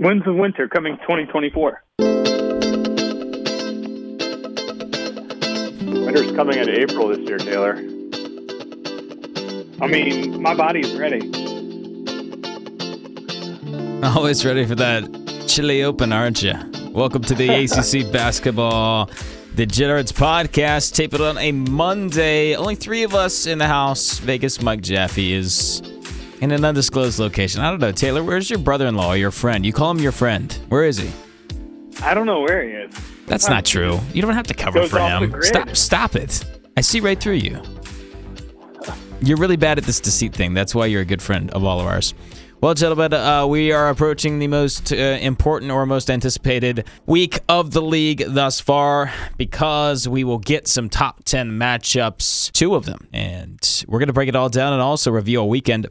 Winds of Winter coming 2024. Winter's coming in April this year, Taylor. I mean, my body's ready. Always ready for that chilly open, aren't you? Welcome to the ACC Basketball Degenerates podcast. Tape it on a Monday. Only three of us in the house. Vegas Mike Jaffe is in an undisclosed location. I don't know. Taylor, where's your brother in law, or your friend? You call him your friend. Where is he? I don't know where he is. That's not true. You don't have to cover Goes for him. Stop stop it. I see right through you. You're really bad at this deceit thing. That's why you're a good friend of all of ours. Well, gentlemen, uh, we are approaching the most uh, important or most anticipated week of the league thus far because we will get some top 10 matchups, two of them. And we're going to break it all down and also review a weekend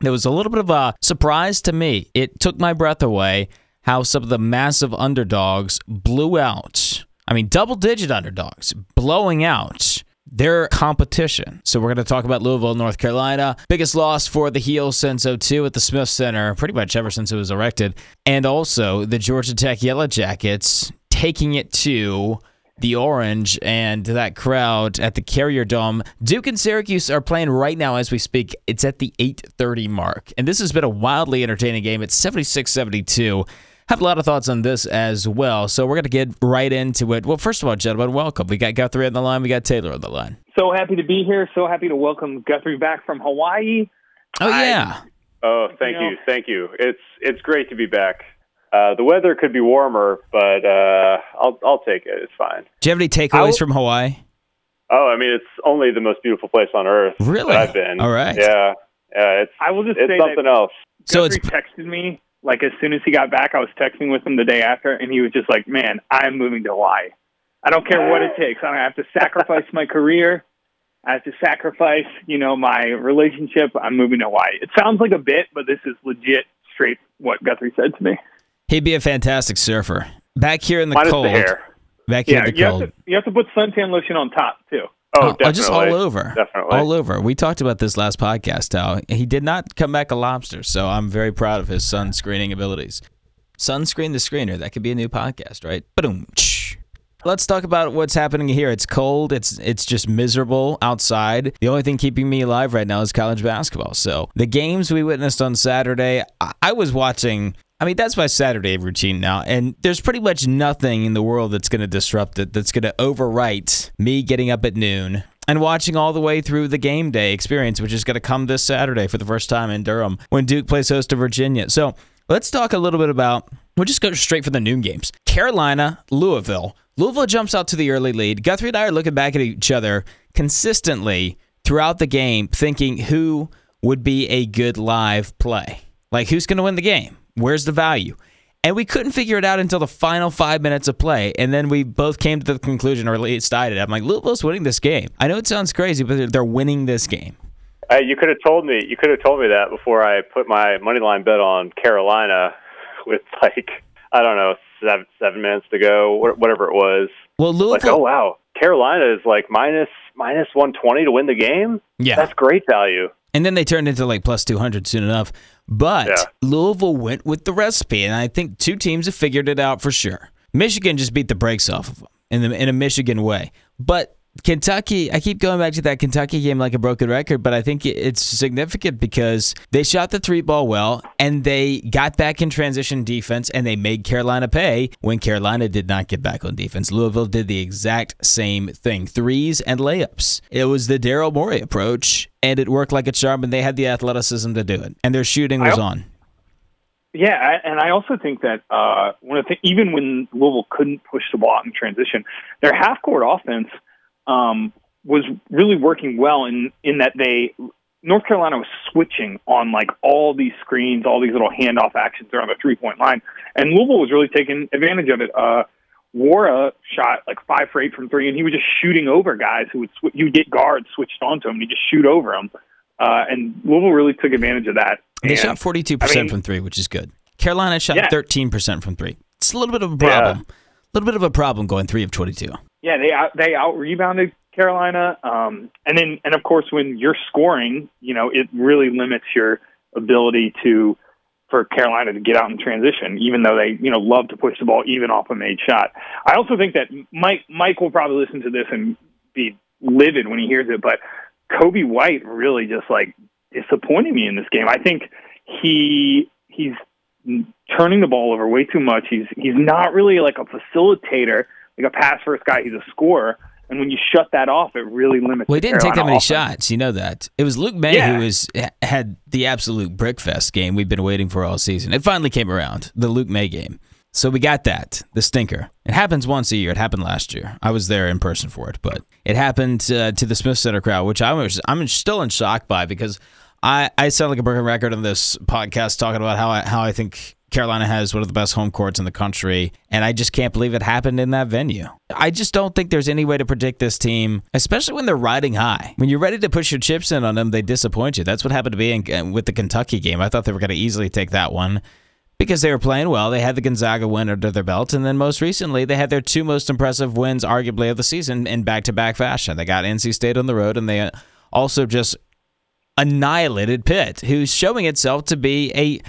there was a little bit of a surprise to me. It took my breath away how some of the massive underdogs blew out. I mean, double digit underdogs blowing out their competition. So we're going to talk about Louisville, North Carolina. Biggest loss for the Heels since 02 at the Smith Center, pretty much ever since it was erected. And also the Georgia Tech Yellow Jackets taking it to the orange and that crowd at the Carrier Dome. Duke and Syracuse are playing right now as we speak. It's at the 8:30 mark. And this has been a wildly entertaining game. It's 76-72. Have a lot of thoughts on this as well. So we're going to get right into it. Well, first of all, gentlemen, welcome. We got Guthrie on the line. We got Taylor on the line. So happy to be here. So happy to welcome Guthrie back from Hawaii. Oh I- yeah. Oh, thank You you, know- thank you. It's it's great to be back. Uh, the weather could be warmer, but uh, I'll I'll take it. It's fine. Do you have any I takeaways will- from Hawaii? Oh, I mean, it's only the most beautiful place on earth Really? that I've been. All right. Yeah, yeah. It's I will just it's say something that else. So it's Guthrie texted me like as soon as he got back. I was texting with him the day after, and he was just like, "Man, I'm moving to Hawaii. I don't care what it takes. I have to sacrifice my career. I have to sacrifice, you know, my relationship. I'm moving to Hawaii. It sounds like a bit, but this is legit, straight what Guthrie said to me. He'd be a fantastic surfer. Back here in the Minus cold. the hair. Back here Yeah, in the you cold. have to you have to put suntan lotion on top too. Oh, Oh, definitely. just all over. Definitely. All over. We talked about this last podcast how he did not come back a lobster, so I'm very proud of his sunscreening abilities. Sunscreen the screener. That could be a new podcast, right? Boom. Let's talk about what's happening here. It's cold. It's it's just miserable outside. The only thing keeping me alive right now is college basketball. So the games we witnessed on Saturday, I, I was watching. I mean, that's my Saturday routine now, and there's pretty much nothing in the world that's going to disrupt it. That's going to overwrite me getting up at noon and watching all the way through the game day experience, which is going to come this Saturday for the first time in Durham when Duke plays host to Virginia. So let's talk a little bit about. We'll just go straight for the noon games. Carolina, Louisville. Louisville jumps out to the early lead. Guthrie and I are looking back at each other consistently throughout the game, thinking who would be a good live play. Like, who's going to win the game? Where's the value? And we couldn't figure it out until the final five minutes of play. And then we both came to the conclusion, or at least I did. I'm like, Louisville's winning this game. I know it sounds crazy, but they're- winning this game. Uh, you could have told me. You could have told me that before I put my money line bet on Carolina with like I don't know seven seven minutes to go, wha- whatever it was. Well, Like, Louisville. oh wow, Carolina is like minus minus one twenty to win the game. yeah. That's great value. And then they turned into like plus 200 soon enough. But Yeah. Louisville went with the recipe, and I think two teams have figured it out for sure. Michigan just beat the brakes off of them in, the, in a Michigan way. But Kentucky, I keep going back to that Kentucky game like a broken record, but I think it's significant because they shot the three ball well and they got back in transition defense and they made Carolina pay when Carolina did not get back on defense. Louisville did the exact same thing threes and layups. It was the Daryl Morey approach and it worked like a charm and they had the athleticism to do it and their shooting was on. Yeah, and I also think that uh, one of the even when Louisville couldn't push the ball out in transition, their half court offense um, was really working well in in that they North Carolina was switching on like all these screens, all these little handoff actions around the three point line, and Louisville was really taking advantage of it. Uh, Nwora shot like five for eight from three, and he was just shooting over guys who would sw- you get guards switched onto him, and he just shoot over them. Uh, and Louisville really took advantage of that. They And- shot 42% from three, which is good. Carolina shot Yeah. 13% from three. It's a little bit of a problem. A little bit of a problem going three of 22. Yeah, they out they out rebounded Carolina, um, and then and of course when you're scoring, you know it really limits your ability to for Carolina to get out in transition, even though they you know love to push the ball even off a made shot. I also think that Mike Mike will probably listen to this and be livid when he hears it, but Coby White really just like disappointed me in this game. I think he he's turning the ball over way too much. He's he's not really like a facilitator, like a pass first guy. He's a scorer. And when you shut that off, it really limits. Well, he didn't take that many offense. shots. You know that. It was Luke Maye Yeah. who was had the absolute brickfest game we've been waiting for all season. It finally came around, the Luke Maye game. So we got that, the stinker. It happens once a year. It happened last year. I was there in person for it, but it happened uh, to the Smith Center crowd, which I was I'm still in shock by because I, I sound like a broken record on this podcast talking about how I, how I think Carolina has one of the best home courts in the country, and I just can't believe it happened in that venue. I just don't think there's any way to predict this team, especially when they're riding high. When you're ready to push your chips in on them, they disappoint you. That's what happened to me in, with the Kentucky game. I thought they were going to easily take that one because they were playing well. They had the Gonzaga win under their belt, and then most recently they had their two most impressive wins, arguably, of the season in back-to-back fashion. They got NC State on the road, and they uh, also just annihilated Pitt, who's showing itself to be a,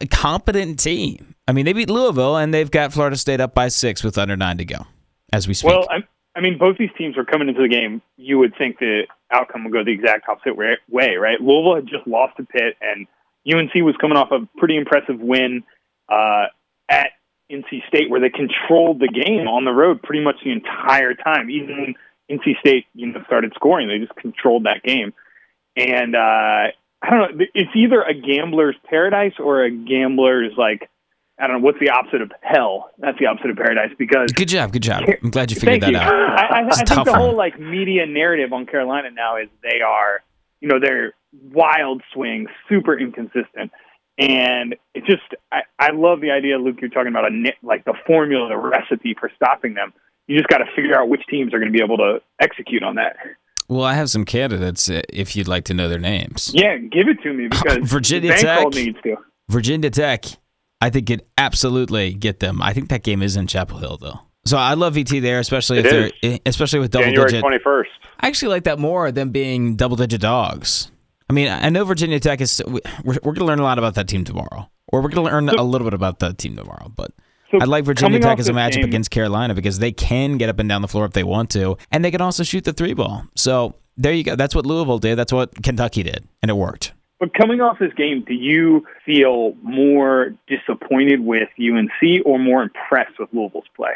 a competent team. I mean, they beat Louisville, and they've got Florida State up by six with under nine to go as we speak. Well, I, I mean, both these teams were coming into the game. You would think the outcome would go the exact opposite way, way, right? Louisville had just lost to Pitt, and UNC was coming off a pretty impressive win uh, at NC State, where they controlled the game on the road pretty much the entire time. Even when NC State, you know, started scoring, they just controlled that game. And uh, I don't know, it's either a gambler's paradise or a gambler's like. I don't know what's the opposite of hell. That's the opposite of paradise because good job, good job. I'm glad you figured that you. out. I, I, I think the whole like media narrative on Carolina now is they are, you know, they're wild swings, super inconsistent, and it just I, I love the idea, Luke. You're talking about a like the formula, the recipe for stopping them. You just got to figure out which teams are going to be able to execute on that. Well, I have some candidates uh, if you'd like to know their names. Yeah, give it to me because Virginia Tech. needs to. Virginia Tech, I think could absolutely get them. I think that game is in Chapel Hill though. So I love VT there, especially It if is. they're especially with double January digit. 21st. I actually like that more than being double digit dogs. I mean, I know Virginia Tech is. We're, we're going to learn a lot about that team tomorrow, or we're going to learn a little bit about that team tomorrow. But So I like Virginia Tech as a matchup game- against Carolina because they can get up and down the floor if they want to, and they can also shoot the three ball. So there you go. That's what Louisville did. That's what Kentucky did, and it worked. But coming off this game, do you feel more disappointed with UNC or more impressed with Louisville's play?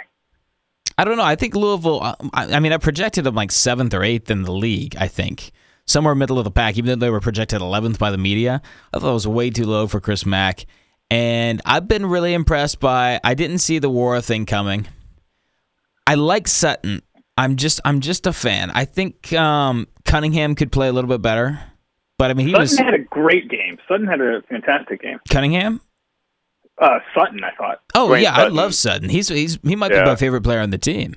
I don't know. I think Louisville. uh, I, I mean, I projected them like seventh or eighth in the league. I think somewhere middle of the pack, even though they were projected eleventh by the media. I thought it was way too low for Chris Mack, and I've been really impressed by. I didn't see the Nwora thing coming. I like Sutton. I'm just I'm just a fan. I think um, Cunningham could play a little bit better, but I mean he Sutton was had a great game. Sutton had a fantastic game. Cunningham. Uh, Sutton, I thought. Oh Dwayne yeah, I love Sutton. He's he's he might be my favorite player on the team.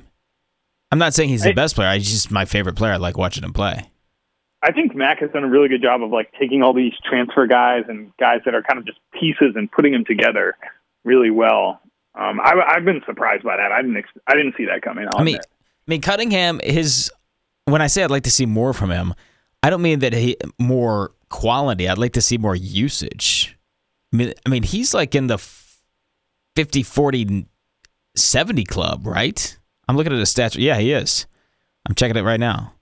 I'm not saying he's the I- best player. He's just my favorite player. I like watching him play. I think Mack has done a really good job of like taking all these transfer guys and guys that are kind of just pieces and putting them together really well. Um, I, I've been surprised by that. I didn't. Ex- I didn't see that coming. I mean. I mean Cunningham. His when I say I'd like to see more from him, I don't mean that he more quality. I'd like to see more usage. I mean, I mean he's like in the 50, 40, 70 club, right? I'm looking at his stats. Yeah, he is. I'm checking it right now.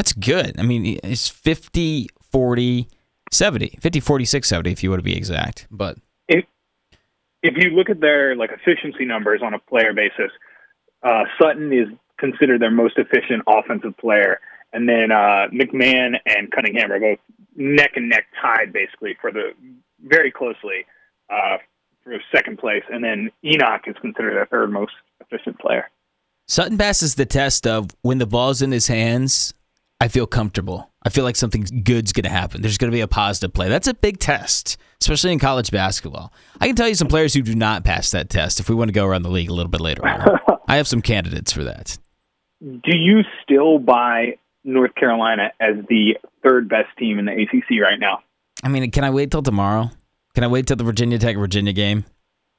That's good. I mean, it's 50, 40, 70. 50, 46, 70 if you want to be exact. But if if you look at their like efficiency numbers on a player basis, uh, Sutton is considered their most efficient offensive player, and then uh, McMahon and Cunningham are both neck and neck tied basically for the very closely uh, for second place, and then Enoch is considered their third most efficient player. Sutton passes the test of when the ball's in his hands, I feel comfortable. I feel like something good's going to happen. There's going to be a positive play. That's a big test, especially in college basketball. I can tell you some players who do not pass that test if we want to go around the league a little bit later on. I have some candidates for that. Do you still buy North Carolina as the third best team in the ACC right now? I mean, can I wait till tomorrow? Can I wait till the Virginia Tech Virginia game?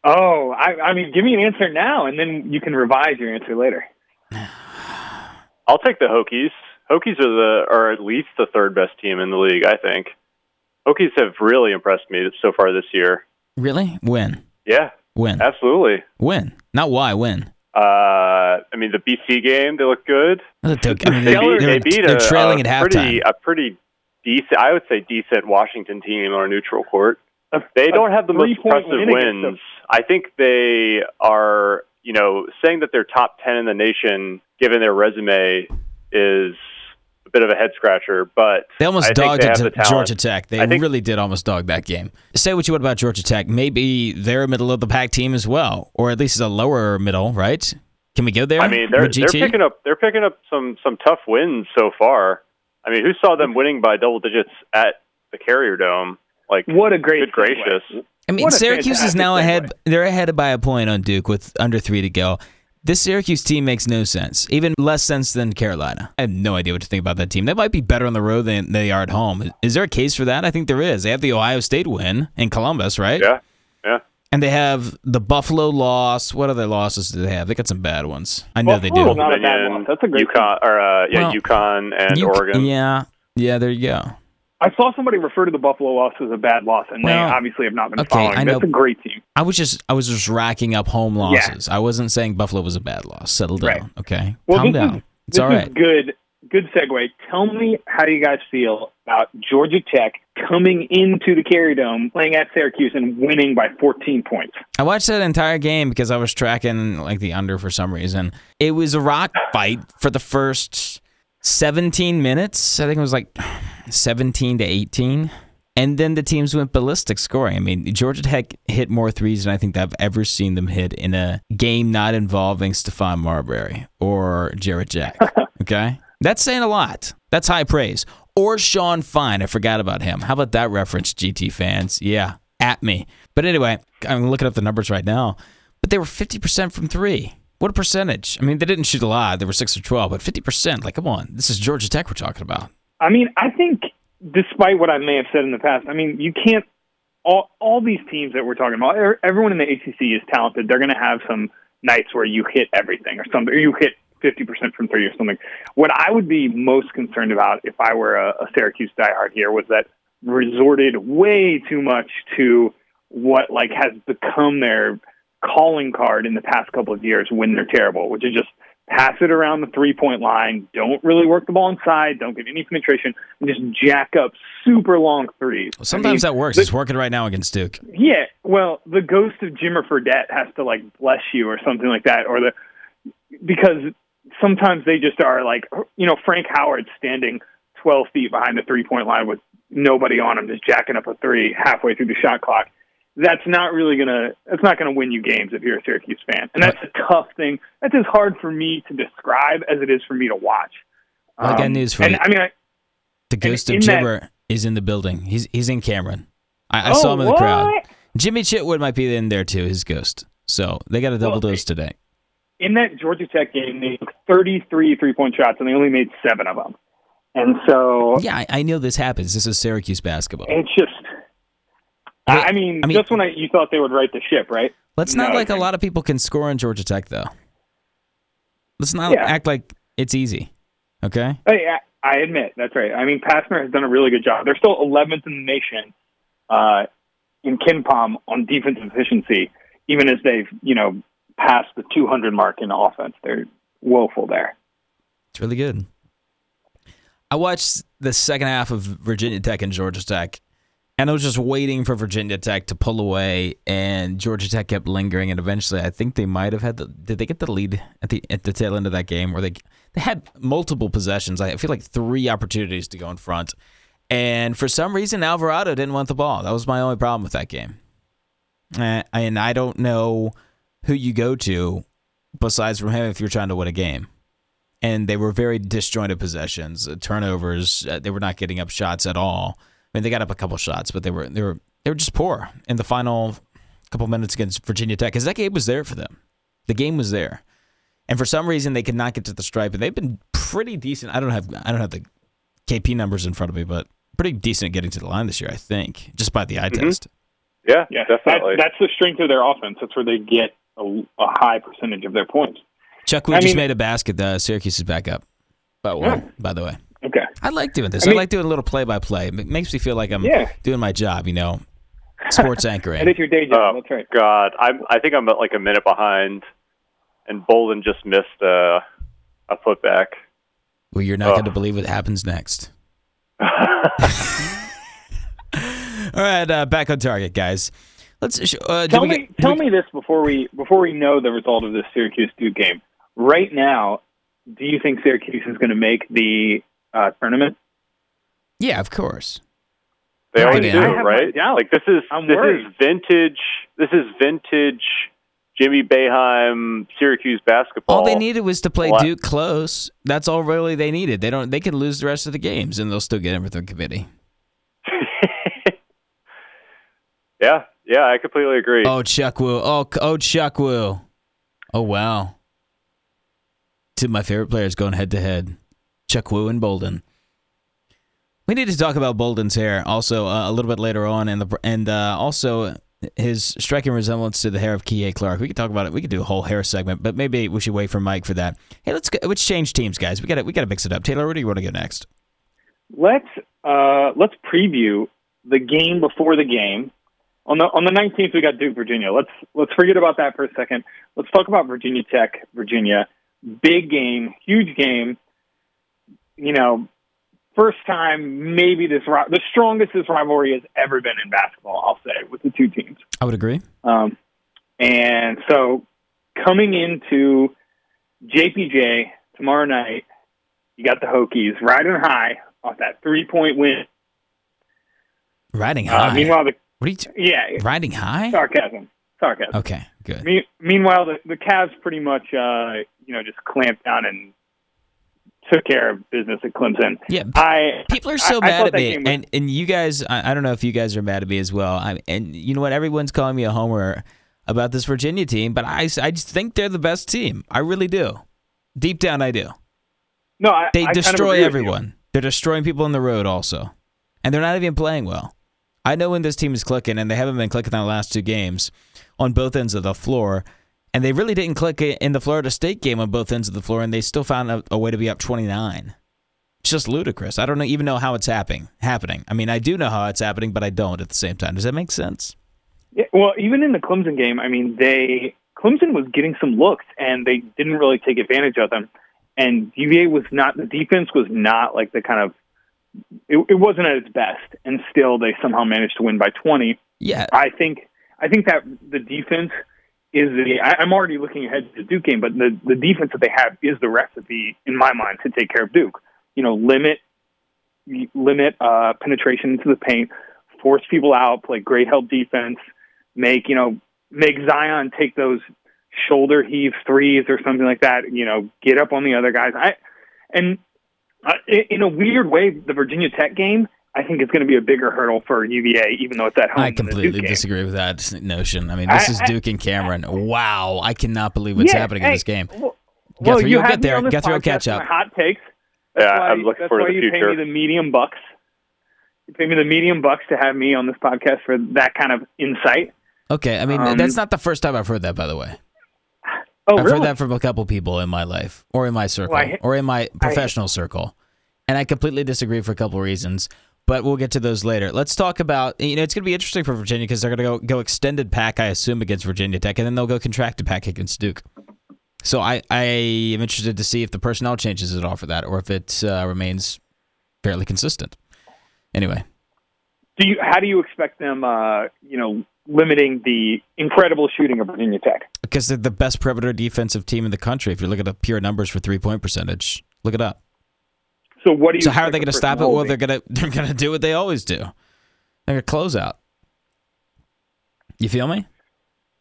Oh, I, I mean, give me an answer now, and then you can revise your answer later. I'll take the Hokies. Hokies are the are at least the third best team in the league, I think. Hokies have really impressed me so far this year. Really? When? Yeah, When? absolutely. When? Not why. When? Uh, I mean, the BC game, they look good. Well, it took- I mean, they, They beat, they're, they beat they're a, trailing a at pretty, halftime. a pretty decent, I would say, decent Washington team on a neutral court. A- They a don't have the most impressive win against wins. I think they are, you know, saying that they're top 10 in the nation, given their resume, is a bit of a head scratcher. But They almost I think dogged they have the. Georgia Tech. They think- really did almost dog that game. Say what you want about Georgia Tech. Maybe they're a middle of the pack team as well, or at least a lower middle, right? Can we go there? I mean, they're they're picking up they're picking up some some tough wins so far. I mean, who saw them winning by double digits at the Carrier Dome? Like, What a great good gracious! I mean, Syracuse is now segue. ahead. They're ahead by a point on Duke with under three to go. This Syracuse team makes no sense, even less sense than Carolina. I have no idea what to think about that team. They might be better on the road than they are at home. Is there a case for that? I think there is. They have the Ohio State win in Columbus, right? Yeah, yeah. And they have the Buffalo loss. What other losses do they have? They got some bad ones. I know they do. Buffalo- Not a bad Dominion, loss. That's a great UConn, or uh, yeah, Well, UConn and You- Oregon. Yeah, yeah. There you go. I saw somebody refer to the Buffalo loss as a bad loss, and Well, they obviously have not been okay, following. I know- That's a great team. I was just I was just racking up home losses. I wasn't saying Buffalo was a bad loss. Settle down, Right. okay? Well, Calm down. Is, it's all right. good. Good segue. Tell me how you guys feel about Georgia Tech coming into the Carrier Dome, playing at Syracuse, and winning by 14 points. I watched that entire game because I was tracking like the under for some reason. It was a rock fight for the first 17 minutes. I think it was like 17 to 18. And then the teams went ballistic scoring. I mean, Georgia Tech hit more threes than I think I've ever seen them hit in a game not involving Stephon Marbury or Jarrett Jack. Okay? That's saying a lot. That's high praise. Or Sean Fine. I forgot about him. How about that reference, GT fans? Yeah, at me. But anyway, I'm looking up the numbers right now. But they were 50% from three. What a percentage. I mean, they didn't shoot a lot. They were 6 or 12, but 50%. Like, come on. This is Georgia Tech we're talking about. I mean, I think despite what I may have said in the past, I mean, you can't. All all these teams that we're talking about, er- everyone in the ACC is talented. They're going to have some nights where you hit everything or something, or you hit fifty percent from three or something. What I would be most concerned about if I were a, a Syracuse diehard here was that resorted way too much to what like has become their calling card in the past couple of years when they're terrible, which is just pass it around the three point line, don't really work the ball inside, don't get any penetration, and just jack up super long threes. Well, Sometimes I mean, that works. the- it's working right now against Duke. yeah, well, the ghost of Jimmer Fredette has to like bless you or something like that, or the because sometimes they just are like you know Frank Howard standing twelve feet behind the three point line with nobody on him, just jacking up a three halfway through the shot clock. That's not really gonna. That's not gonna win you games if you're a Syracuse fan, and that's a tough thing. That's as hard for me to describe as it is for me to watch. I got Um, news for and you. I mean, I, The ghost of in that- is in the building. He's he's in Cameron. I, I saw Oh, him in the crowd. Jimmy Chitwood might be in there too, his ghost. So they got a double Well, dose today. in that Georgia Tech game, they took 33 three point shots and they only made seven of them. And so Yeah, I, I know this happens. This is Syracuse basketball. it's just, I I mean, I mean- just when I, you thought they would right the ship, right? Let's not No, like a lot of people can score in Georgia Tech though. Let's not Yeah. act like it's easy. Okay? Hey, I, I admit that's right. I mean, Pastner has done a really good job. They're still 11th in the nation uh, in KenPom on defensive efficiency, even as they've you know passed the 200 mark in offense. They're woeful there. It's really good. I watched the second half of Virginia Tech and Georgia Tech, and I was just waiting for Virginia Tech to pull away, and Georgia Tech kept lingering, and eventually, I think they might have had the. Did they get the lead at the at the tail end of that game, where they they had multiple possessions? I feel like three opportunities to go in front, and for some reason, Alvarado didn't want the ball. That was my only problem with that game, and I don't know who you go to besides from him if you're trying to win a game and they were very disjointed possessions, uh, turnovers. Uh, they were not getting up shots at all. I mean, they got up a couple shots, but they were they were they were just poor in the final couple minutes against Virginia Tech because that game was there for them. The game was there, and for some reason they could not get to the stripe. And they've been pretty decent. I don't have I don't have the KP numbers in front of me, but pretty decent at getting to the line this year. I think just by the eye Mhm. test. Yeah, Yeah, that, definitely. that's the strength of their offense. That's where they get a, a high percentage of their points. Chuck, we I just mean- made a basket. Uh, Syracuse is back up. But Yeah. by the way. Okay. I like doing this. I I, like doing a little play by play. It makes me feel like I'm Yeah. doing my job, you know. Sports anchoring. and it's your day job. Oh, That's right. God, I'm. I think I'm like a minute behind, and Bolden just missed uh, a putback. Well, you're not Oh. going to believe what happens next. All right, uh, back on target, guys. Let's uh, Tell me, get- tell we- me this before we before we know the result of this Syracuse Duke game. Right now, do you think Syracuse is going to make the uh, tournament? Yeah, of course. They I always do, I have my right? Yeah, Like this is I'm this worried. is vintage. This is vintage. Jimmy Boeheim, Syracuse basketball. All they needed was to play What? Duke close. That's all really they needed. They don't. They can lose the rest of the games and they'll still get in with their committee. yeah, yeah, I completely agree. Oh, Chukwu. Oh, c- oh, Chukwu. Oh, wow. Two of my favorite players going head to head Chuck and Bolden. We need to talk about Bolden's hair also uh, a little bit later on, and the and uh, also his striking resemblance to the hair of Kihei Clark. We could talk about it. We could do a whole hair segment, but maybe we should wait for Mike for that. Hey, let's go, let's change teams, guys. We got we got to mix it up. Taylor, where do you want to go next? Let's uh, let's preview the game before the game. On the on the nineteenth, we got Duke, Virginia. Let's let's forget about that for a second. Let's talk about Virginia Tech, Virginia. Big game, huge game. You know, first time maybe this the strongest this rivalry has ever been in basketball. I'll say with the two teams. I would agree. Um, and so coming into JPJ tomorrow night, you got the Hokies riding high off that three point win. Riding Uh, high. meanwhile, the what are you? T- yeah, riding high? sarcasm, sarcasm. Okay, good. Me- meanwhile, the, the Cavs pretty much, uh, you know, just clamped down and took care of business at Clemson. Yeah, I People are so I- I mad thought at me, and and you guys, I, I don't know if you guys are mad at me as well. I, and you know what? Everyone's calling me a homer about this Virginia team, but I, I just think they're the best team. I really do. Deep down, I do. no, I, They I kind of destroy agree with you. everyone. They're destroying people on the road also, and they're not even playing well. I know when this team is clicking, and they haven't been clicking the last two games on both ends of the floor. And they really didn't click it in the Florida State game on both ends of the floor, and they still found a, a way to be up 29. It's just ludicrous. I don't know, even know how it's happening. Happening. I mean, I do know how it's happening, but I don't at the same time. Does that make sense? Yeah, well, even in the Clemson game, I mean, they Clemson was getting some looks, and they didn't really take advantage of them. And UVA was not the defense was not like the kind of it, it wasn't at its best, and still they somehow managed to win by twenty. Yeah. I think I think that the defense is the I, I'm already looking ahead to the Duke game, but the the defense that they have is the recipe in my mind to take care of Duke. You know, limit limit uh, penetration into the paint, force people out, play great help defense, make you know make Zion take those shoulder heave threes or something like that. You know, get up on the other guys. I and uh, in a weird way, the Virginia Tech game. I think it's going to be a bigger hurdle for UVA, even though it's at home. I completely Duke game. disagree with that notion. I mean, this I- is I- Duke and Cameron. Wow. I cannot believe what's Yeah, happening in this game. Well, Guthrie, well, you you'll get me there. on this Guthrie will catch up. Hot takes. yeah, why- I'm looking forward to the future. you pay future. me the medium bucks. You pay me the medium bucks to have me on this podcast for that kind of insight. Okay. I mean, Um, that's not the first time I've heard that, by the way. Oh, I've really? heard that from a couple people in my life, or in my circle, Well, I- or in my professional circle, and I completely disagree for a couple reasons. But we'll get to those later. Let's talk about you know it's going to be interesting for Virginia because they're going to go go extended pack, I assume, against Virginia Tech, and then they'll go contracted pack against Duke. So I I am interested to see if the personnel changes at all for that, or if it uh, remains fairly consistent. Anyway, Do you? How do you expect them? Uh, you know, limiting the incredible shooting of Virginia Tech. because they're the best perimeter defensive team in the country. If you look at the pure numbers for three point percentage, look it up. So what do you? So how are they going to stop it? personnel Well, they're going to they're going to do what they always do. They're going to close out. You feel me?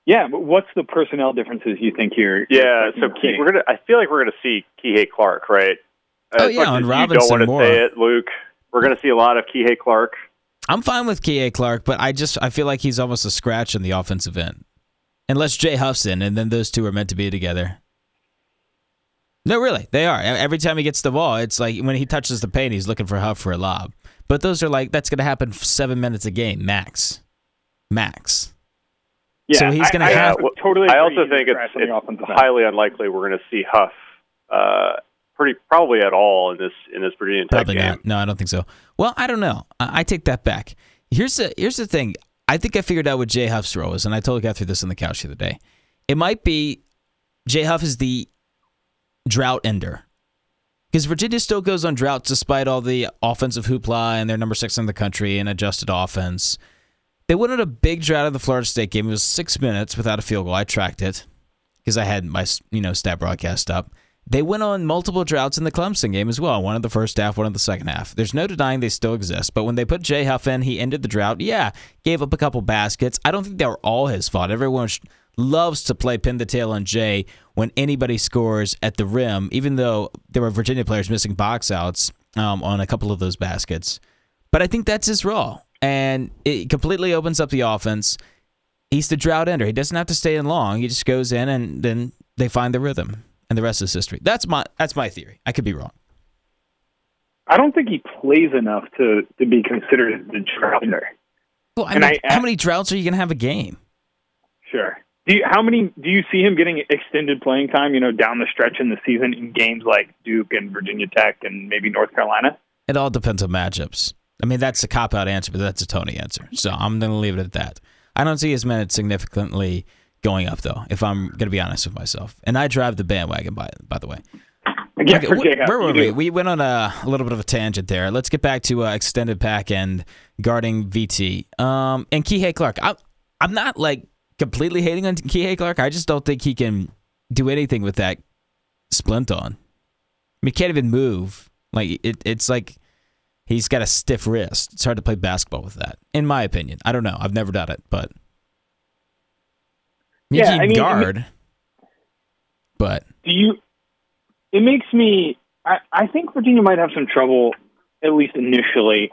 Yeah, but what's the personnel differences you think you're? Yeah, so expecting Key, we're gonna. I feel like we're gonna see Kihei Clark, right? Oh, As yeah, much and as you Robinson don't want to more. say it, Luke. We're gonna see a lot of Kihei Clark. I'm fine with Kihei Clark, but I just I feel like he's almost a scratch in the offensive end, unless Jay Huff's in, and then those two are meant to be together. No, really, they are. Every time he gets the ball, it's like when he touches the paint, he's looking for Huff for a lob. But those are like that's going to happen seven minutes a game max, max. Yeah, so he's gonna have- I totally. I also think it's, scratch on the it's highly unlikely we're gonna see Huff. Uh, pretty probably at all in this in this Virginia Tech Probably game. not. No, I don't think so. Well, I don't know. I, I take that back. Here's the here's the thing. I think I figured out what Jay Huff's role is, and I totally got through this on the couch the other day. It might be Jay Huff is the drought ender. Because Virginia still goes on droughts despite all the offensive hoopla and they're number six in the country and adjusted offense. They went on a big drought of the Florida State game. It was six minutes without a field goal. I tracked it because I had my you know stat broadcast up. They went on multiple droughts in the Clemson game as well. One in the first half, one in the second half. There's no denying they still exist. But when they put Jay Huff in, he ended the drought. Yeah, gave up a couple baskets. I don't think they were all his fault. Everyone loves to play pin the tail on Jay when anybody scores at the rim, even though there were Virginia players missing box outs um, on a couple of those baskets. But I think that's his role. And it completely opens up the offense. He's the drought ender. He doesn't have to stay in long. He just goes in and then they find the rhythm. And the rest is history. That's my that's my theory. I could be wrong. I don't think he plays enough to, to be considered the drought ender. Well, I mean, I, how many droughts are you going to have a game? Sure. Do you, how many do you see him getting extended playing time? You know, down the stretch in the season in games like Duke and Virginia Tech and maybe North Carolina. It all depends on matchups. I mean, that's a cop out answer, but that's a Tony answer. So I'm going to leave it at that. I don't see his minutes significantly going up, though. If I'm going to be honest with myself, and I drive the bandwagon by by the way. Yeah, okay, where, where were we? We went on a, a, little bit of a tangent there. Let's get back to uh, extended pack and guarding VT. Um, and Kihei Clark. I, I'm not like completely hating on Kihei Clark. I just don't think he can do anything with that splint on. I mean, he can't even move. Like it, it's like he's got a stiff wrist. It's hard to play basketball with that, in my opinion. I don't know. I've never done it, but yeah, I mean, guard. I mean, but do you? It makes me. I, I think Virginia might have some trouble, at least initially,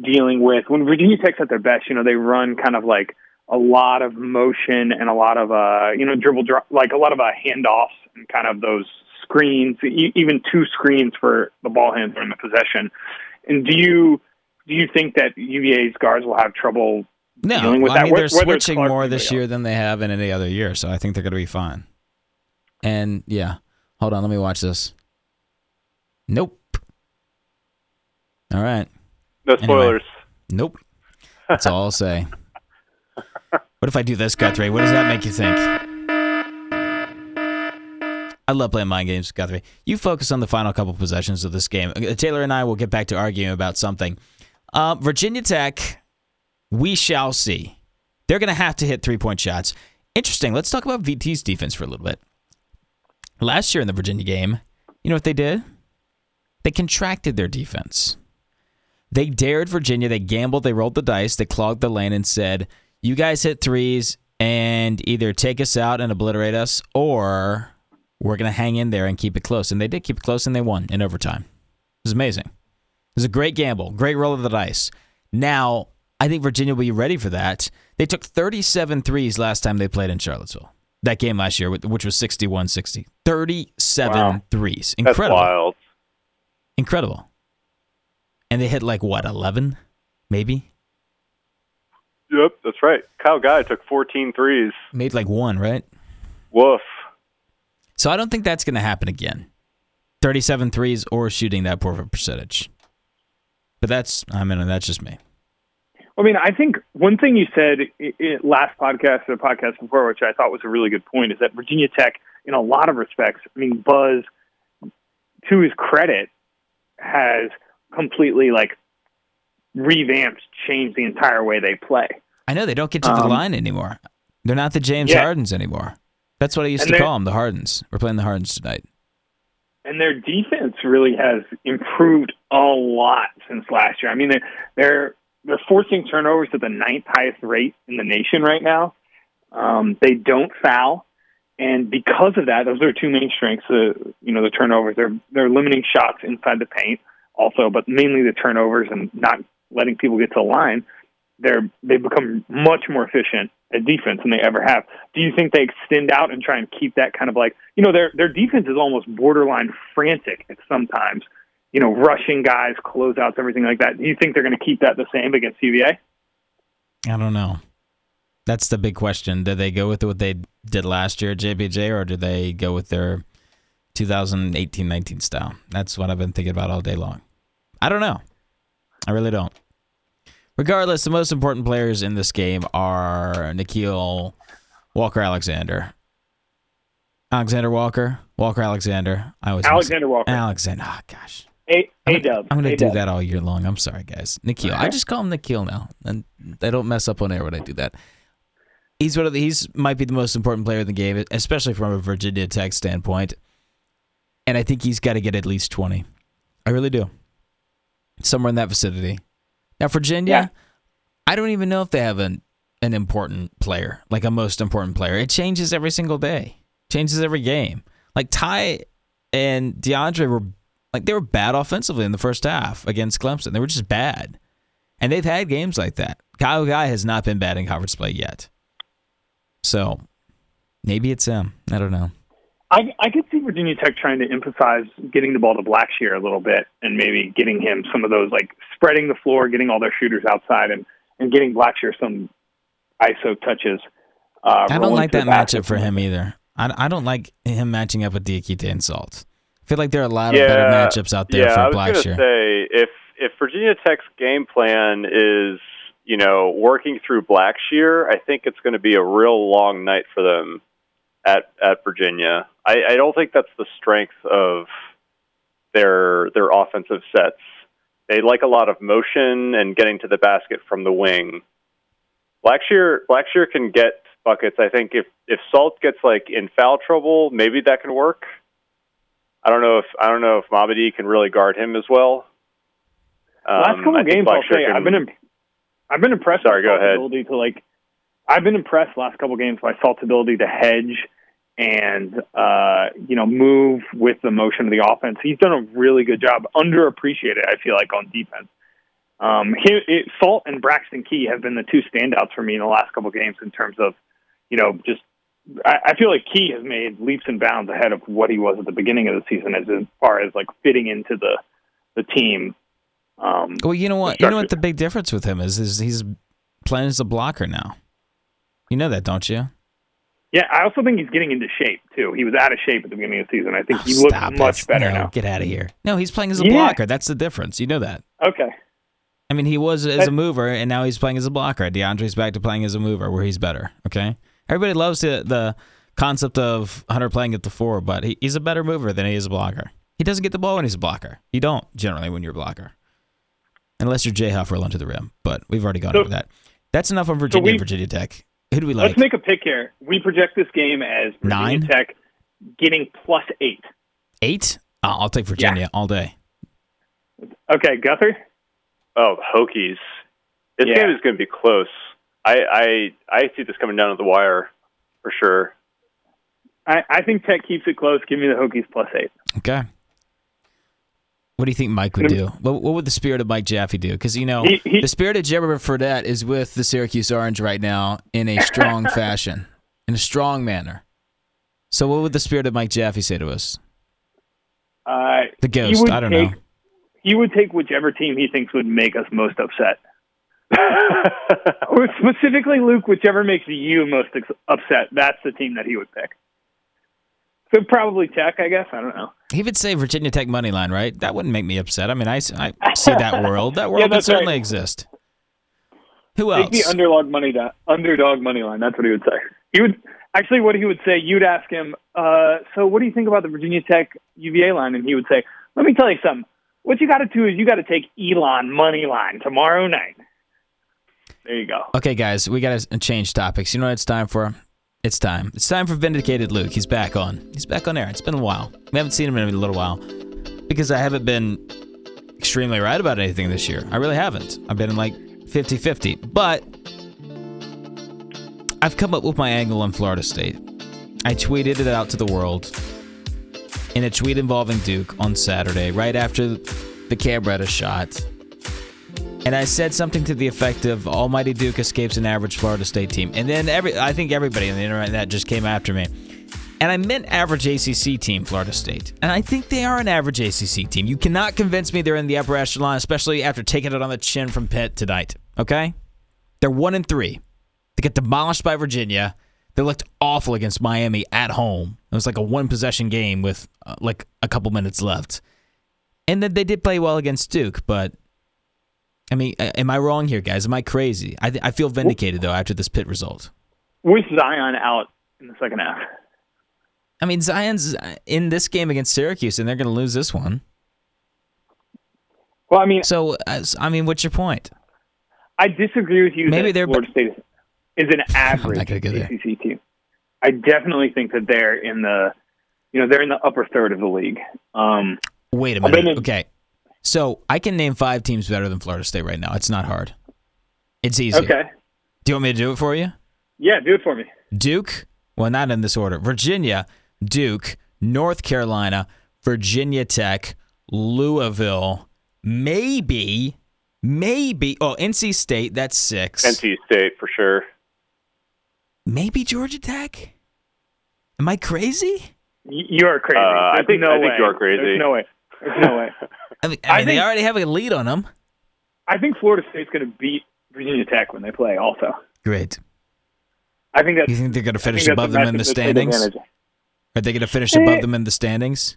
dealing with when Virginia Tech's at their best. You know, they run kind of like a lot of motion and a lot of uh, you know dribble drop, like a lot of uh, handoffs and kind of those screens, e- even two screens for the ball handler in the possession. And do you do you think that UVA's guards will have trouble no, dealing with well, that? I mean, they're switching more this year than they have in any other year, so I think they're going to be fine. And yeah, hold on, let me watch this. Nope. All right. No spoilers. Anyway, nope. That's all I'll say. What if I do this, Guthrie? What does that make you think? I love playing mind games, Guthrie. You focus on the final couple possessions of this game. Uh, Taylor and I will get back to arguing about something. Uh, Virginia Tech, we shall see. They're going to have to hit three point shots. Interesting. Let's talk about VT's defense for a little bit. Last year in the Virginia game, you know what they did? They contracted their defense. They dared Virginia. They gambled. They rolled the dice. They clogged the lane and said, you guys hit threes and either take us out and obliterate us, or we're going to hang in there and keep it close. And they did keep it close, and they won in overtime. It was amazing. It was a great gamble, great roll of the dice. Now, I think Virginia will be ready for that. They took 37 threes last time they played in Charlottesville. That game last year, which was 61 60. 37 wow. threes. Incredible. That's wild. Incredible. And they hit like what, 11? Maybe? Yep, that's right. Kyle Guy took 14 threes. Made like one, right? Woof. So I don't think that's going to happen again. 37 threes or shooting that poor of a percentage. But that's, I mean, that's just me. I mean, I think one thing you said in last podcast or the podcast before, which I thought was a really good point, is that Virginia Tech, in a lot of respects, I mean, Buzz, to his credit, has completely like revamped, changed the entire way they play. I know they don't get to the um, line anymore. They're not the James yeah. Hardens anymore. That's what I used to call them, the Hardens. We're playing the Hardens tonight. And their defense really has improved a lot since last year. I mean, they're they're, they're forcing turnovers at the ninth highest rate in the nation right now. Um, they don't foul, and because of that, those are two main strengths. Uh, you know, the turnovers. They're they're limiting shots inside the paint also, but mainly the turnovers and not letting people get to the line, they're they've become much more efficient at defense than they ever have. Do you think they extend out and try and keep that kind of like you know their their defense is almost borderline frantic at sometimes, you know, rushing guys, closeouts, everything like that. Do you think they're going to keep that the same against UVA? I don't know. That's the big question. Do they go with what they did last year at JPJ, or do they go with their 2018-19 style? That's what I've been thinking about all day long. I don't know. I really don't. Regardless, the most important players in this game are Nickeil Walker Alexander. Alexander Walker? Walker Alexander. I was Alexander Walker. Alexander. Oh, gosh. A I'm dub. I'm gonna do that all year long. I'm sorry, guys. Nickeil. I just call him Nickeil now, and I don't mess up on air when I do that. He's one of the, he's might be the most important player in the game, especially from a Virginia Tech standpoint. And I think he's got to get at least twenty. I really do. Somewhere in that vicinity. Now Virginia, Yeah. I don't even know if they have an an important player, like a most important player. It changes every single day. Changes every game. Like Ty and DeAndre were like they were bad offensively in the first half against Clemson. They were just bad. And they've had games like that. Kyle Guy has not been bad in conference play yet. So maybe it's him. I don't know. I, I could see Virginia Tech trying to emphasize getting the ball to Blackshear a little bit and maybe getting him some of those, like spreading the floor, getting all their shooters outside, and, and getting Blackshear some ISO touches. Uh, I don't like that matchup for him either. I, I don't like him matching up with Diakite and Salt. I feel like there are a lot of better matchups out there yeah, for I was going to Blackshear. say if if Virginia Tech's game plan is you know working through Blackshear, I think it's going to be a real long night for them at at Virginia. I, I don't think that's the strength of their their offensive sets. They like a lot of motion and getting to the basket from the wing. Blackshear Blackshear can get buckets. I think if if Salt gets like in foul trouble, maybe that can work. I don't know if I don't know if Mamadi can really guard him as well. Last Um, couple I think games, I'll say can- I've been imp- I've been impressed. Sorry, with go ahead. Ability to like, I've been impressed last couple games by Salt's ability to hedge and uh, you know move with the motion of the offense. He's done a really good job, underappreciated. I feel like on defense. Um, he, it, Salt and Braxton Key have been the two standouts for me in the last couple games in terms of, you know, just I, I feel like Key has made leaps and bounds ahead of what he was at the beginning of the season as, as far as like fitting into the the team. Um, Well, you know what? You know what the big difference with him is? Is he's playing as a blocker now. You know that, don't you? Yeah, I also think he's getting into shape too. He was out of shape at the beginning of the season. I think Oh, he looks stop much it. better No, now. Get out of here. No, he's playing as a Yeah. blocker. That's the difference. You know that. Okay. I mean, he was as a mover, and now he's playing as a blocker. DeAndre's back to playing as a mover, where he's better. Okay, everybody loves the the concept of Hunter playing at the four, but he, he's a better mover than he is a blocker. He doesn't get the ball when he's a blocker. You don't generally when you're a blocker, unless you're Jay Huff rolling to the rim. But we've already gone So- over that. That's enough on Virginia. we- Virginia Tech. Who do we like? Let's make a pick here. We project this game as Virginia Nine? Tech getting plus eight. Eight. Uh, I'll take Virginia all day. Okay, Guthrie. Oh, Hokies. This Yeah. game is going to be close. I, I I see this coming down to the wire for sure. I, I think Tech keeps it close. Give me the Hokies plus eight. Okay. What do you think Mike would do? What, what would the spirit of Mike Jaffe do? Because you know He- he- the spirit of Jimmer Fredette is with the Syracuse Orange right now in a strong fashion, in a strong manner. So what would the spirit of Mike Jaffe say to us? Uh, The ghost. I don't take, know. He would take whichever team he thinks would make us most upset. Or specifically, Luke, whichever makes you most ex- upset, that's the team that he would pick. So probably Tech, I guess. I don't know. He would say Virginia Tech money line, right? That wouldn't make me upset. I mean, I see that world. That world Yeah, could certainly right. exist. Who else? Take the underdog money da- underdog money line. That's what he would say. He would actually what he would say. You'd ask him, uh, "So what do you think about the Virginia Tech UVA line?" And he would say, "Let me tell you something. What you got to do is you got to take Elon money line tomorrow night." There you go. Okay, guys, we got to change topics. You know what it's time for? It's time. It's time for Vindicated Luke. He's back on. He's back on air. It's been a while. We haven't seen him in a little while because I haven't been extremely right about anything this year. I really haven't. I've been like 50 50. But I've come up with my angle on Florida State. I tweeted it out to the world in a tweet involving Duke on Saturday, right after the Cam Reddish shot. And I said something to the effect of Almighty Duke escapes an average Florida State team. And then every I think everybody on the internet that just came after me. And I meant average ACC team, Florida State. And I think they are an average ACC team. You cannot convince me they're in the upper echelon, especially after taking it on the chin from Pitt tonight. Okay? They're one and three. They get demolished by Virginia. They looked awful against Miami at home. It was like a one possession game with uh, like a couple minutes left. And then they did play well against Duke, but I mean, am I wrong here, guys? Am I crazy? I, th- I feel vindicated though after this Pitt result. With Zion out in the second half. I mean, Zion's in this game against Syracuse, and they're going to lose this one. Well, I mean, So, I mean, what's your point? I disagree with you. Maybe that they're- Florida State is an average go. ACC team. I definitely think that they're in the, you know, they're in the upper third of the league. Um, Wait a minute. in- Okay, so I can name five teams better than Florida State right now. It's not hard. It's easy. okay, Do you want me to do it for you? yeah, do it for me. Duke. Well, not in this order. Virginia, Duke, North Carolina, Virginia Tech, Louisville, maybe, maybe. Oh, NC State. That's six. NC State for sure. Maybe Georgia Tech. Am I crazy? You are crazy. Uh, I think- no I think you are crazy. There's no way. There's no way. I mean, I I mean they already have a lead on them. I think Florida State's going to beat Virginia Tech when they play. Also, Great. I think that's. You think they're going to finish think above them in the matchup that's an standings? Are they going to finish Eh. above them in the standings?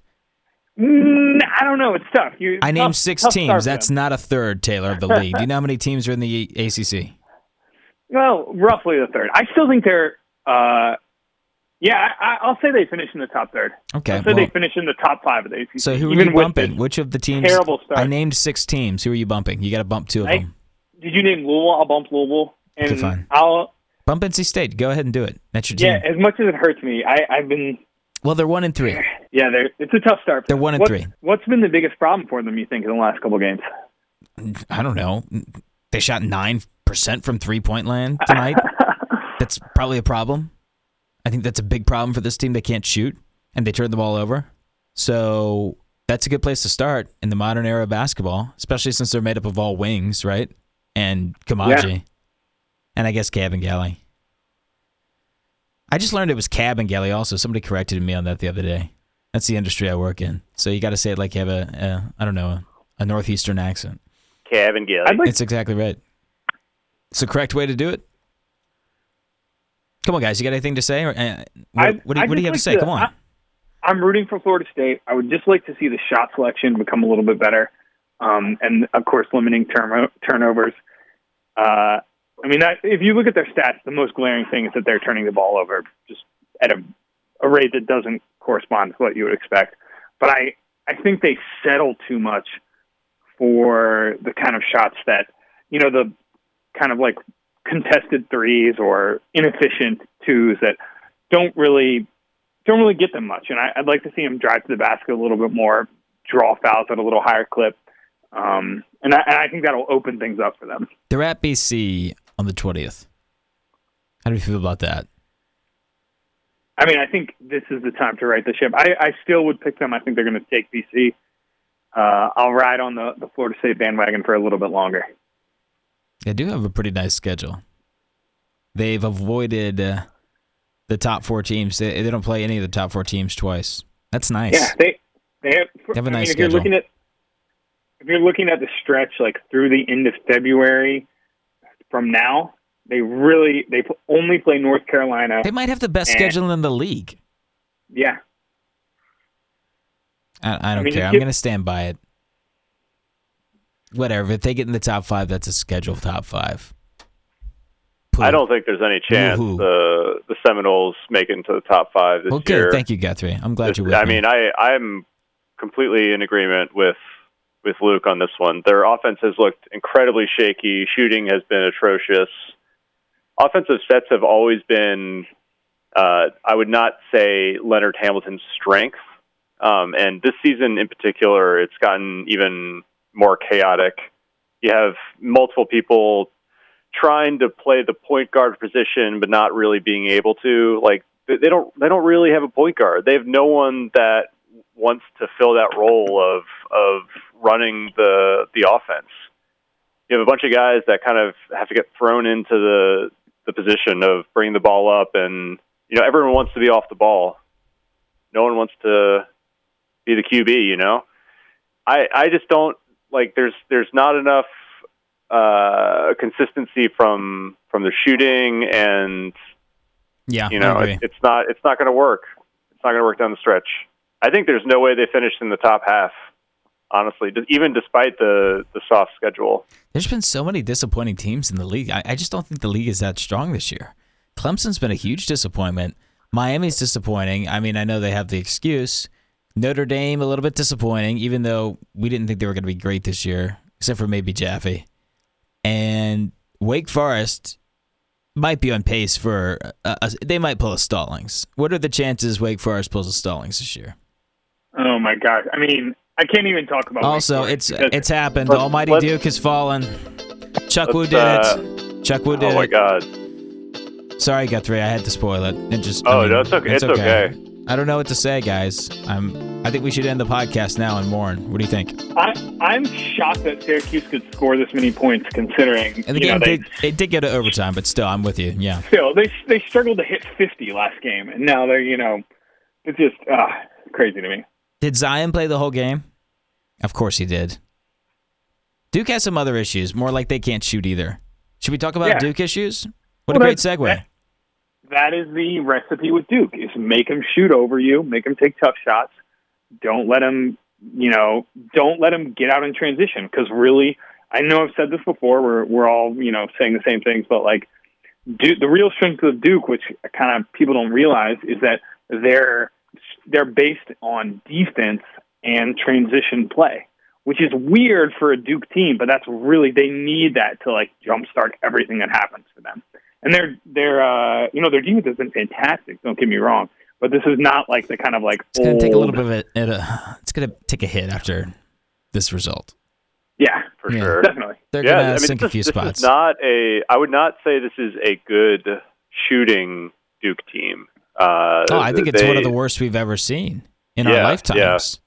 Mm, I don't know. It's tough. You, I tough- named six teams. That's not a third, Taylor, of the league. Do you know how many teams are in the ACC? well, roughly the third. I still think they're. Uh, yeah, I, I'll say they finish in the top third. Okay. I'll say well, they finish in the top five of the ACC. so who are even you bumping? Which of the teams? Terrible start. I named six teams. Who are you bumping? You got to bump two of I- them. Did you name Louisville? I'll bump Louisville, and Okay, fine. I'll. Bump NC State. Go ahead and do it. That's your team. Yeah, as much as it hurts me, I, I've been. Well, they're one and three. Yeah, they're, it's a tough start. They're one and three. What's been the biggest problem for them? You think in the last couple of games? I don't know. They shot nine percent from three point land tonight. that's probably a problem. I think that's a big problem for this team. They can't shoot and they turn the ball over. So that's a good place to start in the modern era of basketball, especially since they're made up of all wings, right? And Koumadje. And I guess Kabengele. I just learned it was Kabengele also. Somebody corrected me on that the other day. That's the industry I work in. So you got to say it like you have a, a I don't know, a, a northeastern accent. Kevin Gilly. I'd like It's exactly right. It's the correct way to do it. Come on, guys. You got anything to say? Or, uh, what, what do you, what do you have just to like say? Come on. I, I'm rooting for Florida State. I would just like to see the shot selection become a little bit better, um, and of course, limiting turn- turnovers. Uh, I mean, that, if you look at their stats, the most glaring thing is that they're turning the ball over just at a, a rate that doesn't correspond to what you would expect. But I, I think they settle too much for the kind of shots that, you know, the kind of like contested threes or inefficient twos that don't really don't really get them much. And I, I'd like to see them drive to the basket a little bit more, draw fouls at a little higher clip, um, and, I, and I think that'll open things up for them. They're at BC on the 20th. How do you feel about that? I mean, I think this is the time to right the ship. I, I still would pick them. I think they're going to take BC. Uh, I'll ride on the, the Florida State bandwagon for a little bit longer. They do have a pretty nice schedule. They've avoided uh, the top four teams. They, they don't play any of the top four teams twice. That's nice. Yeah, they they have, They have a I nice mean, if you're schedule. looking at if you're looking at the stretch like through the end of February from now, they really they only play North Carolina. They might have the best Eh. schedule in the league. Yeah, I, I don't mean, care. I'm going to stand by it. Whatever. If they get in the top five, that's a scheduled top five. I don't think there's any chance Woohoo. the the Seminoles make it into the top five this Well, good. year. Thank you, Guthrie. I'm glad you're with I me. mean, I I'm completely in agreement with with Luke on this one. Their offense has looked incredibly shaky. Shooting has been atrocious. Offensive sets have always been, uh, I would not say Leonard Hamilton's strength. Um, and this season in particular, it's gotten even more chaotic. You have multiple people trying to play the point guard position, but not really being able to. Like they don't they don't really have a point guard. They have no one that wants to fill that role of of running the the offense. You have a bunch of guys that kind of have to get thrown into the the position of bringing the ball up, and you know everyone wants to be off the ball. No one wants to be the QB. You know, I I just don't like. There's there's not enough uh, consistency from from the shooting, and yeah, you know it, it's not it's not going to work. It's not going to work down the stretch. I think there's no way they finished in the top half. honestly, even despite the the soft schedule. There's been so many disappointing teams in the league. I, I just don't think the league is that strong this year. Clemson's been a huge disappointment. Miami's disappointing. I mean, I know they have the excuse. Notre Dame a little bit disappointing, even though we didn't think they were going to be great this year, except for maybe Jaffe. And Wake Forest might be on pace for uh, a, they might pull a Stallings. What are the chances Wake Forest pulls a Stallings this year? Oh my god! I mean, I can't even talk about. Also, it's it's happened. The Almighty Duke has fallen. Chukwu did uh, it. Chukwu did it. Oh my god! Sorry, Guthrie. I had to spoil it. It just. Oh, I mean, no, it's okay. It's, it's okay. okay. I don't know what to say, guys. I'm. I think we should end the podcast now and mourn. What do you think? I, I'm shocked that Syracuse could score this many points, considering. And the game know, did. They, did get to overtime, but still, I'm with you. Yeah. Still, they they struggled to hit 50 last game, and now they're you know, it's just uh, crazy to me. Did Zion play the whole game? Of course he did. Duke has some other issues, more like they can't shoot either. Should we talk about yeah. Duke issues? What well, a great segue. That, is the recipe with Duke: is make him shoot over you, make him take tough shots. Don't let him, you know, don't let him get out in transition. Because really, I know I've said this before. We're we're all you know saying the same things, but like Duke, the real strength of Duke, which kind of people don't realize, is that they're they're based on defense and transition play, which is weird for a Duke team, but that's really they need that to like jumpstart everything that happens for them. And they're they're uh, you know their defense has been fantastic. Don't get me wrong, but this is not like the kind of like it's going to take a little bit of it. It's going to take a hit after this result. Yeah, for yeah. sure, definitely. They're yeah, going to I mean, sink this, a few this spots. Is not a. I would not say this is a good shooting Duke team. Uh, oh, I think it's one of the worst we've ever seen in yeah, our lifetimes.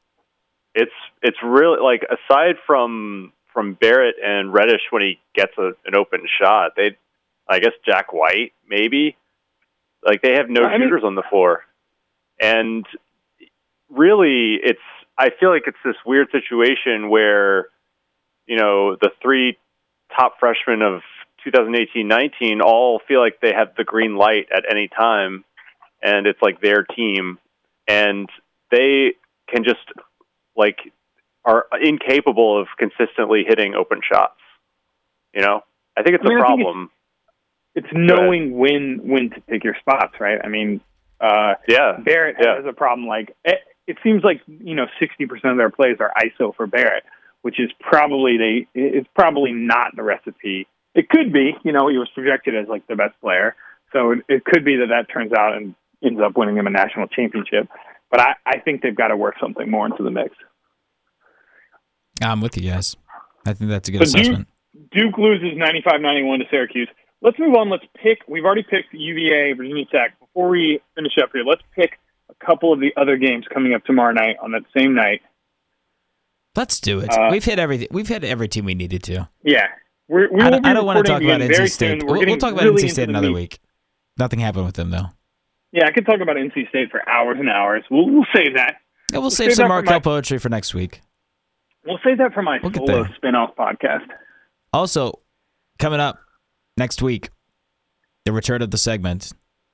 Yeah. It's it's really like aside from from Barrett and Reddish when he gets a, an open shot, they I guess Jack White maybe like they have no I shooters mean, on the floor, and really it's I feel like it's this weird situation where you know the three top freshmen of 2018-19 all feel like they have the green light at any time and it's like their team, and they can just like are incapable of consistently hitting open shots. You know, I think it's I mean, a problem. It's, it's knowing when when to pick your spots, right? I mean, uh, yeah, Barrett yeah. has a problem. Like it, it seems like you know sixty percent of their plays are ISO for Barrett, which is probably they it's probably not the recipe. It could be, you know, he was projected as like the best player, so it, it could be that that turns out and ends up winning them a national championship. But I, I think they've got to work something more into the mix. I'm with you guys. I think that's a good so assessment. Duke, Duke loses 95-91 to Syracuse. Let's move on. Let's pick. We've already picked UVA, Virginia Tech. Before we finish up here, let's pick a couple of the other games coming up tomorrow night on that same night. Let's do it. Uh, we've hit everything. We've hit every team we needed to. Yeah, we're, we I, don't, I don't want to talk about NC State. We'll, we'll, talk about really NC State another week. Nothing happened with them though. Yeah, I could talk about NC State for hours and hours. We'll, we'll save that. Yeah, we'll, we'll save, save some Markel my, poetry for next week. We'll save that for my we'll solo spin-off podcast. Also, coming up next week, the return of the segment,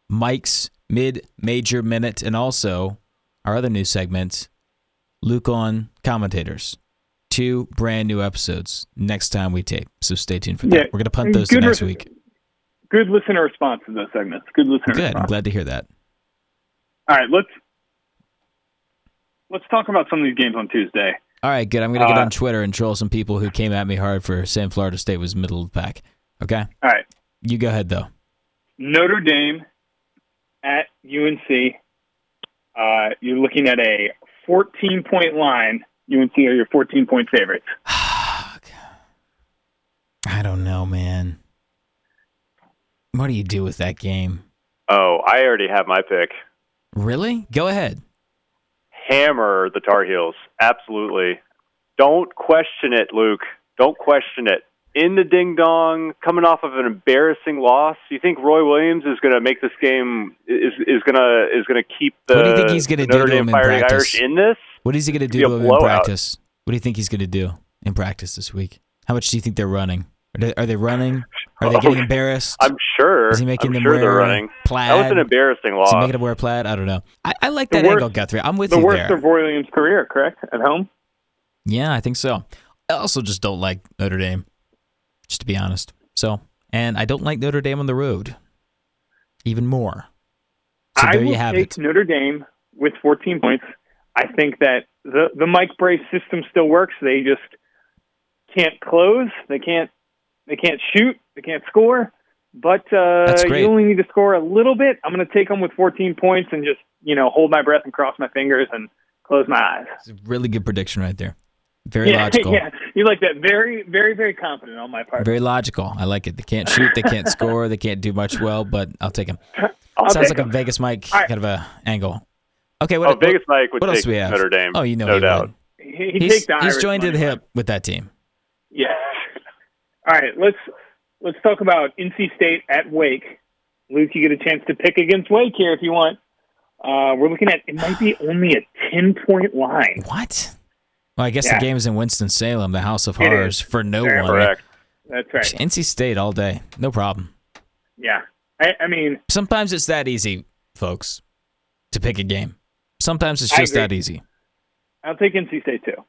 Mike's mid-major minute, and also our other new segment, Luke on commentators. Two brand new episodes next time we tape. So stay tuned for that. Yeah, We're gonna punt those to next week good listener response to those segments. Good listener. Good. Response. I'm glad to hear that. All right, let's let's talk about some of these games on Tuesday. All right, good. I'm going to get uh, on Twitter and troll some people who came at me hard for saying Florida State was middle of the pack. Okay. All right. You go ahead though. Notre Dame at UNC. Uh, you're looking at a 14 point line. UNC are your 14 point favorites. I don't know, man. What do you do with that game? Oh, I already have my pick. Really? Go ahead. Hammer the Tar Heels. Absolutely. Don't question it, Luke. Don't question it. In the ding dong, coming off of an embarrassing loss, you think Roy Williams is going to make this game is is going to is going to keep the What do you think he's going to do to him in practice? Irish in this? What is he going to do to him in practice? What do you think he's going to do in practice this week? How much do you think they're running? Are they, are they running? Are they getting oh, embarrassed? I'm sure. Is he making I'm them sure wear they're running. plaid? That was an embarrassing loss. Is he making them wear plaid? I don't know. I, I like that worst, angle, Guthrie. I'm with the you worst there. of Williams' career, correct? At home. Yeah, I think so. I also just don't like Notre Dame, just to be honest. So, and I don't like Notre Dame on the road even more. So I there you have take it. Notre Dame with 14 points. I think that the the Mike Brey system still works. They just can't close. They can't they can't shoot. They can't score. But uh, you only need to score a little bit. I'm going to take them with 14 points and just you know hold my breath and cross my fingers and close my eyes. It's a really good prediction right there. Very yeah, logical. yeah, you like that? Very, very, very confident on my part. Very logical. I like it. They can't shoot. They can't score. They can't do much well, but I'll take them. I'll Sounds take like a Vegas Mike All right. kind of a angle. Okay, what, Oh, Vegas Mike would what else take do we have? Notre Dame. Oh, you know no he doubt. would. He, he He's, take the he's joined to the hip with that team. Yeah. All right, let's let's talk about NC State at Wake. Luke, you get a chance to pick against Wake here if you want. Uh, we're looking at it might be only a ten point line. What? Well, I guess Yeah. the game is in Winston Salem, the House of It Horrors, for no Very one. Correct. That's right. NC State all day, no problem. Yeah. I, I mean, Sometimes it's that easy, folks, to pick a game. Sometimes it's just that easy. I'll take NC State too.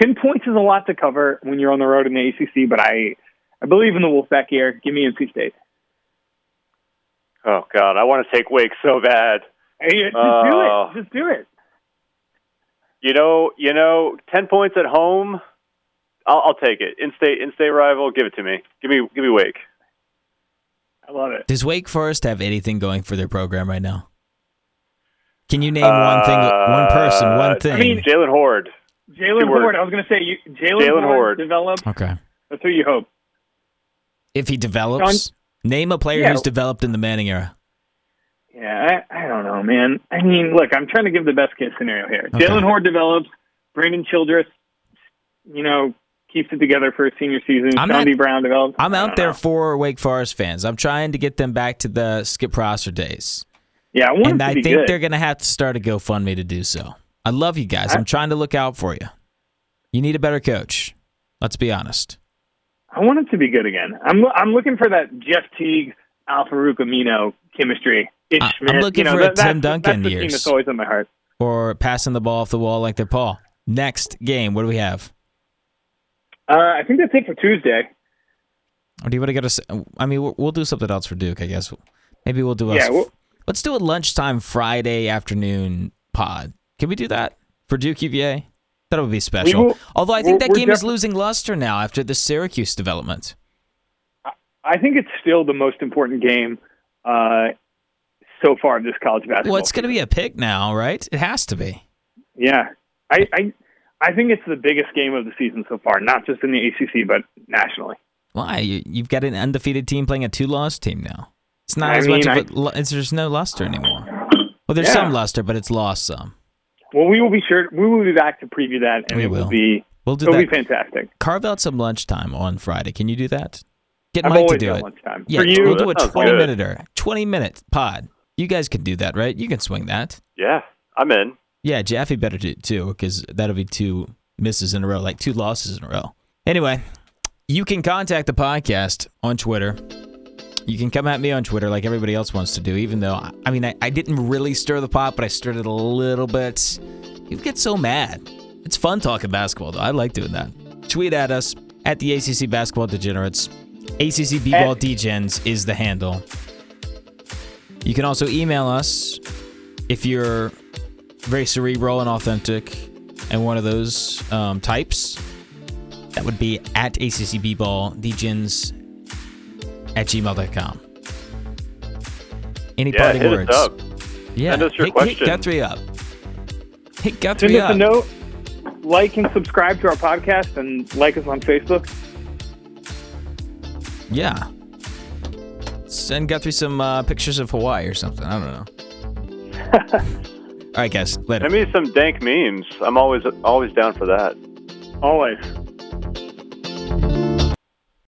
Ten points is a lot to cover when you're on the road in the ACC, but I I believe in the Wolfpack here. Give me NC State. Oh God, I want to take Wake so bad. Hey, just Oh. do it. Uh, just do it. You know, you know, ten points at home. I'll, I'll take it. In-state, in-state rival. Give it to me. Give me, give me Wake. I love it. Does Wake Forest have anything going for their program right now? Can you name one thing, one person, Uh, one thing? I mean- Jalen Hoard. Jalen Two. Hoard. I was going to say you, Jalen Jalen Hoard, Hoard. developed. okay. That's who you hope. If he develops, name a player Yeah. who's developed in the Manning era. Yeah, I, I don't know, man. I mean, look, I'm trying to give the best case scenario here. Okay. Jalen Hoard develops. Brandon Childress, you know, keeps it together for his senior season. I'm Sean not- Brown develops. I'm out there know. for Wake Forest fans. I'm trying to get them back to the Skip Prosser days. Yeah, I want and I think good. they're going to have to start a GoFundMe to do so. I love you guys. I- I'm trying to look out for you. You need a better coach. Let's be honest. I want it to be good again. I'm I'm looking for that Jeff Teague, Al-Farouq Aminu chemistry. Itch, I'm looking you know, for a that, that's, Tim Duncan that's the team years. that's always in my heart. Or passing the ball off the wall like they're Paul. Next game, what do we have? Uh, I think that's it for Tuesday. Or do you want to get us? I mean, we'll, we'll do something else for Duke, I guess. Maybe we'll do a. Yeah, we'll- let's do a lunchtime Friday afternoon pod. Can we do that for Duke UVA? That would be special. will- Although I think that game is losing luster now after the Syracuse development. I think it's still the most important game uh, so far of this college basketball. Well, it's going to be a pick now, right? It has to be. Yeah, I, I I think it's the biggest game of the season so far, not just in the ACC but nationally. Why? You, you've got an undefeated team playing a two-loss team now. It's not I as mean, much I- of a. lu- It's, there's no luster anymore. Well, there's Yeah. some luster, but it's lost some. Well, we will be sure we will be back to preview that, and We it will, will. be We'll do it'll that. be fantastic. Carve out some lunchtime on Friday. Can you do that? Get I've Mike to do it. lunchtime. Yeah, For you, we'll do a 20 good. minute 20 minute pod. You guys can do that, right? You can swing that. Yeah, I'm in. Yeah, Jaffe better do it too, because that'll be two misses in a row, like two losses in a row. Anyway, you can contact the podcast on Twitter. You can come at me on Twitter like everybody else wants to do, even though, I mean, I, I didn't really stir the pot, but I stirred it a little bit. You get so mad. It's fun talking basketball, though. I like doing that. Tweet at us at the ACC Basketball Degenerates. ACC B-Ball Degens is the handle. You can also email us if you're very cerebral and authentic and one of those um, types. That would be at ACCBBallDegens at gmail.com. Any Yeah, parting hit words? us up. Yeah, Send us your hit, hit. Guthrie up. Hit Guthrie send Guthrie us up. a note, like and subscribe to our podcast, and like us on Facebook. Yeah. Send Guthrie some uh, pictures of Hawaii or something. I don't know. All right, guys. Later. Send me some dank memes. I'm always always down for that. Always.